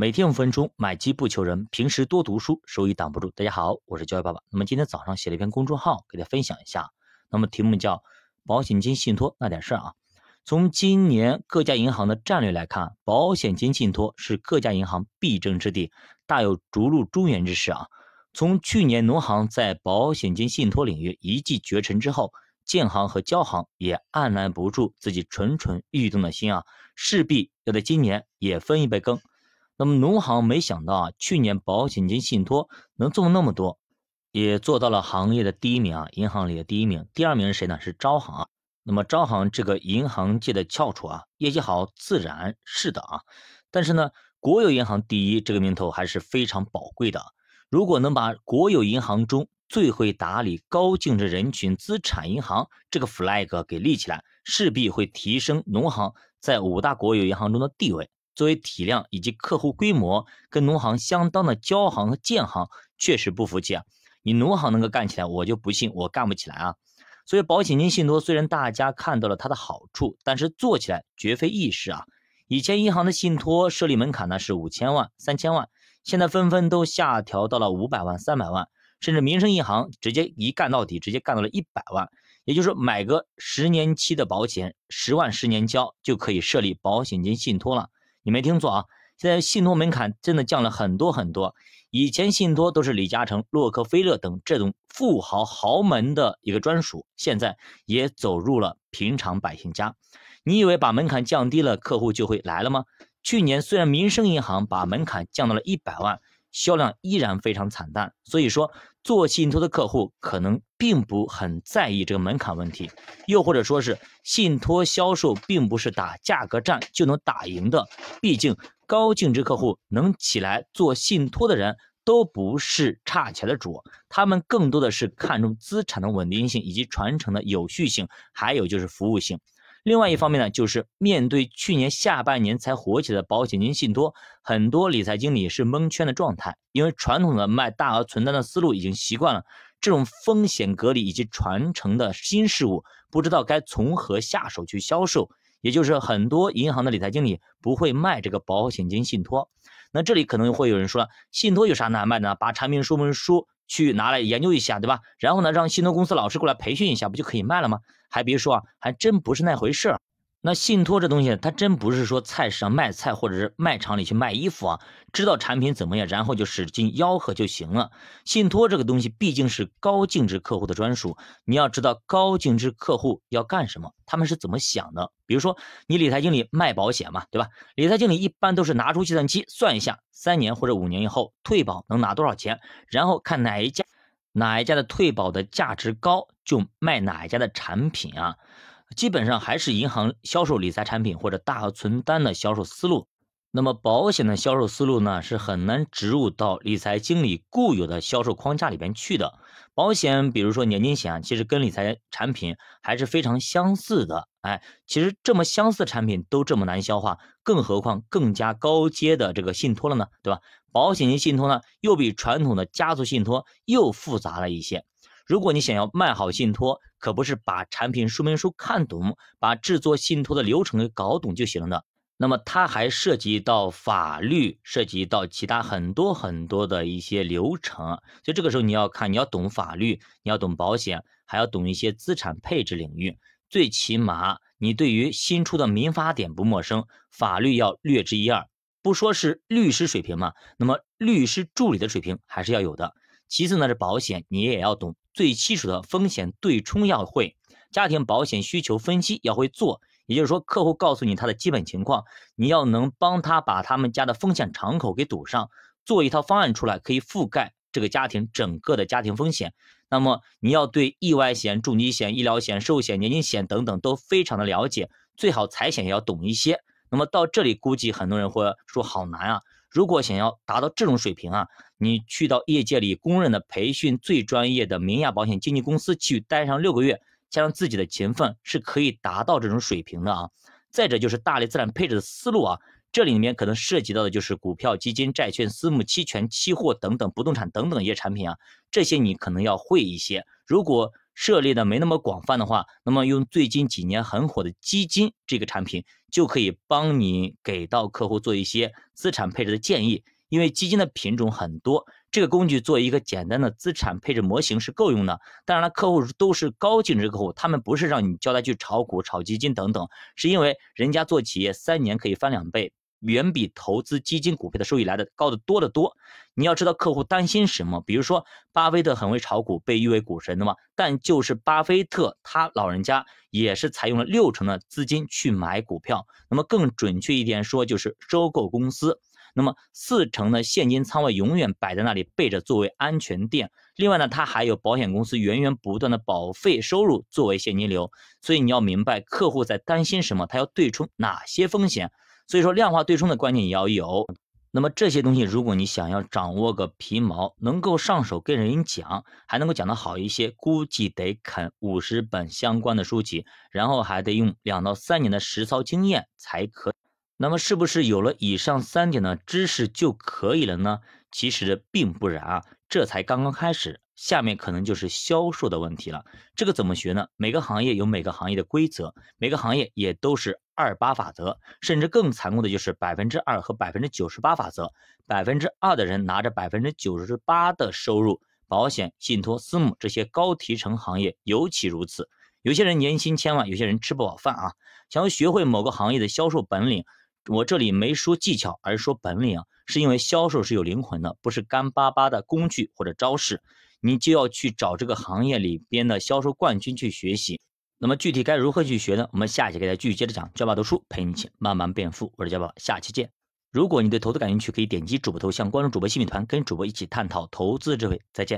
每天五分钟，买基不求人，平时多读书，收益挡不住。大家好，我是教育爸爸。那么今天早上写了一篇公众号，给大家分享一下。那么题目叫“保险金信托那点事儿”啊。从今年各家银行的战略来看，保险金信托是各家银行必争之地，大有逐鹿中原之势啊。从去年农行在保险金信托领域一骑绝尘之后，建行和交行也按捺不住自己蠢蠢欲动的心啊，势必要在今年也分一杯羹。那么农行没想到啊，去年保险金信托能做那么多，也做到了行业的第一名啊，银行里的第一名。第二名是谁呢？是招行啊。那么招行这个银行界的翘楚啊，业绩好自然是的啊。但是呢，国有银行第一这个名头还是非常宝贵的。如果能把国有银行中最会打理高净值人群资产银行这个 flag 给立起来，势必会提升农行在五大国有银行中的地位。作为体量以及客户规模跟农行相当的交行和建行确实不服气啊！你农行能够干起来，我就不信我干不起来啊！所以保险金信托虽然大家看到了它的好处，但是做起来绝非易事啊！以前银行的信托设立门槛呢是五千万、三千万，现在纷纷都下调到了五百万、三百万，甚至民生银行直接一干到底，直接干到了一百万。也就是说，买个十年期的保险，十万十年交就可以设立保险金信托了。你没听错啊！现在信托门槛真的降了很多很多。以前信托都是李嘉诚、洛克菲勒等这种富豪豪门的一个专属，现在也走入了平常百姓家。你以为把门槛降低了，客户就会来了吗？去年虽然民生银行把门槛降到了一百万。销量依然非常惨淡，所以说做信托的客户可能并不很在意这个门槛问题，又或者说是信托销售并不是打价格战就能打赢的，毕竟高净值客户能起来做信托的人都不是差钱的主，他们更多的是看重资产的稳定性以及传承的有序性，还有就是服务性。另外一方面呢，就是面对去年下半年才火起的保险金信托，很多理财经理是蒙圈的状态，因为传统的卖大额存单的思路已经习惯了这种风险隔离以及传承的新事物，不知道该从何下手去销售，也就是很多银行的理财经理不会卖这个保险金信托。那这里可能会有人说，信托有啥难卖的？把产品说明书去拿来研究一下，对吧？然后呢，让信托公司老师过来培训一下，不就可以卖了吗？还别说啊，还真不是那回事儿。那信托这东西，它真不是说菜市场卖菜或者是卖场里去卖衣服啊，知道产品怎么样，然后就使劲吆喝就行了。信托这个东西毕竟是高净值客户的专属，你要知道高净值客户要干什么，他们是怎么想的。比如说你理财经理卖保险嘛，对吧？理财经理一般都是拿出计算机算一下，三年或者五年以后退保能拿多少钱，然后看哪一家哪一家的退保的价值高，就卖哪一家的产品啊。基本上还是银行销售理财产品或者大额存单的销售思路，那么保险的销售思路呢是很难植入到理财经理固有的销售框架里边去的。保险，比如说年金险，其实跟理财产品还是非常相似的。哎，其实这么相似的产品都这么难消化，更何况更加高阶的这个信托了呢？对吧？保险型信托呢，又比传统的家族信托又复杂了一些。如果你想要卖好信托，可不是把产品说明书看懂，把制作信托的流程给搞懂就行了的。那么它还涉及到法律，涉及到其他很多很多的一些流程。所以这个时候你要看，你要懂法律，你要懂保险，还要懂一些资产配置领域。最起码你对于新出的民法典不陌生，法律要略知一二。不说是律师水平嘛，那么律师助理的水平还是要有的。其次呢是保险，你也要懂最基础的风险对冲要会，家庭保险需求分析要会做，也就是说客户告诉你他的基本情况，你要能帮他把他们家的风险敞口给堵上，做一套方案出来，可以覆盖这个家庭整个的家庭风险。那么你要对意外险、重疾险、医疗险、寿险、年金险等等都非常的了解，最好财险也要懂一些。那么到这里估计很多人会说好难啊。如果想要达到这种水平啊，你去到业界里公认的培训最专业的明亚保险经纪公司去待上六个月，加上自己的勤奋，是可以达到这种水平的啊。再者就是大类资产配置的思路啊，这里面可能涉及到的就是股票、基金、债券、私募、期权、期货等等不动产等等一些产品啊，这些你可能要会一些。如果涉猎的没那么广泛的话，那么用最近几年很火的基金这个产品，就可以帮你给到客户做一些资产配置的建议。因为基金的品种很多，这个工具做一个简单的资产配置模型是够用的。当然了，客户都是高净值客户，他们不是让你教他去炒股、炒基金等等，是因为人家做企业三年可以翻两倍。远比投资基金股票的收益来的高的多得多。你要知道客户担心什么？比如说，巴菲特很会炒股，被誉为股神的嘛。但就是巴菲特他老人家也是采用了六成的资金去买股票。那么更准确一点说，就是收购公司。那么四成的现金仓位永远摆在那里备着作为安全垫。另外呢，他还有保险公司源源不断的保费收入作为现金流。所以你要明白客户在担心什么，他要对冲哪些风险。所以说，量化对冲的观念也要有。那么这些东西，如果你想要掌握个皮毛，能够上手跟人讲，还能够讲得好一些，估计得啃五十本相关的书籍，然后还得用两到三年的实操经验才可。那么是不是有了以上三点的知识就可以了呢？其实并不然啊，这才刚刚开始。下面可能就是销售的问题了。这个怎么学呢？每个行业有每个行业的规则，每个行业也都是二八法则，甚至更残酷的就是百分之二和百分之九十八法则。百分之二的人拿着百分之九十八的收入，保险、信托、私募这些高提成行业尤其如此。有些人年薪千万，有些人吃不饱饭啊。想要学会某个行业的销售本领，我这里没说技巧，而是说本领啊，是因为销售是有灵魂的，不是干巴巴的工具或者招式。你就要去找这个行业里边的销售冠军去学习。那么具体该如何去学呢？我们下期给大家继续接着讲。教爸读书陪你一起慢慢变富，我是教爸，下期见。如果你对投资感兴趣，可以点击主播头像关注主播新品团，跟主播一起探讨投资智慧。再见。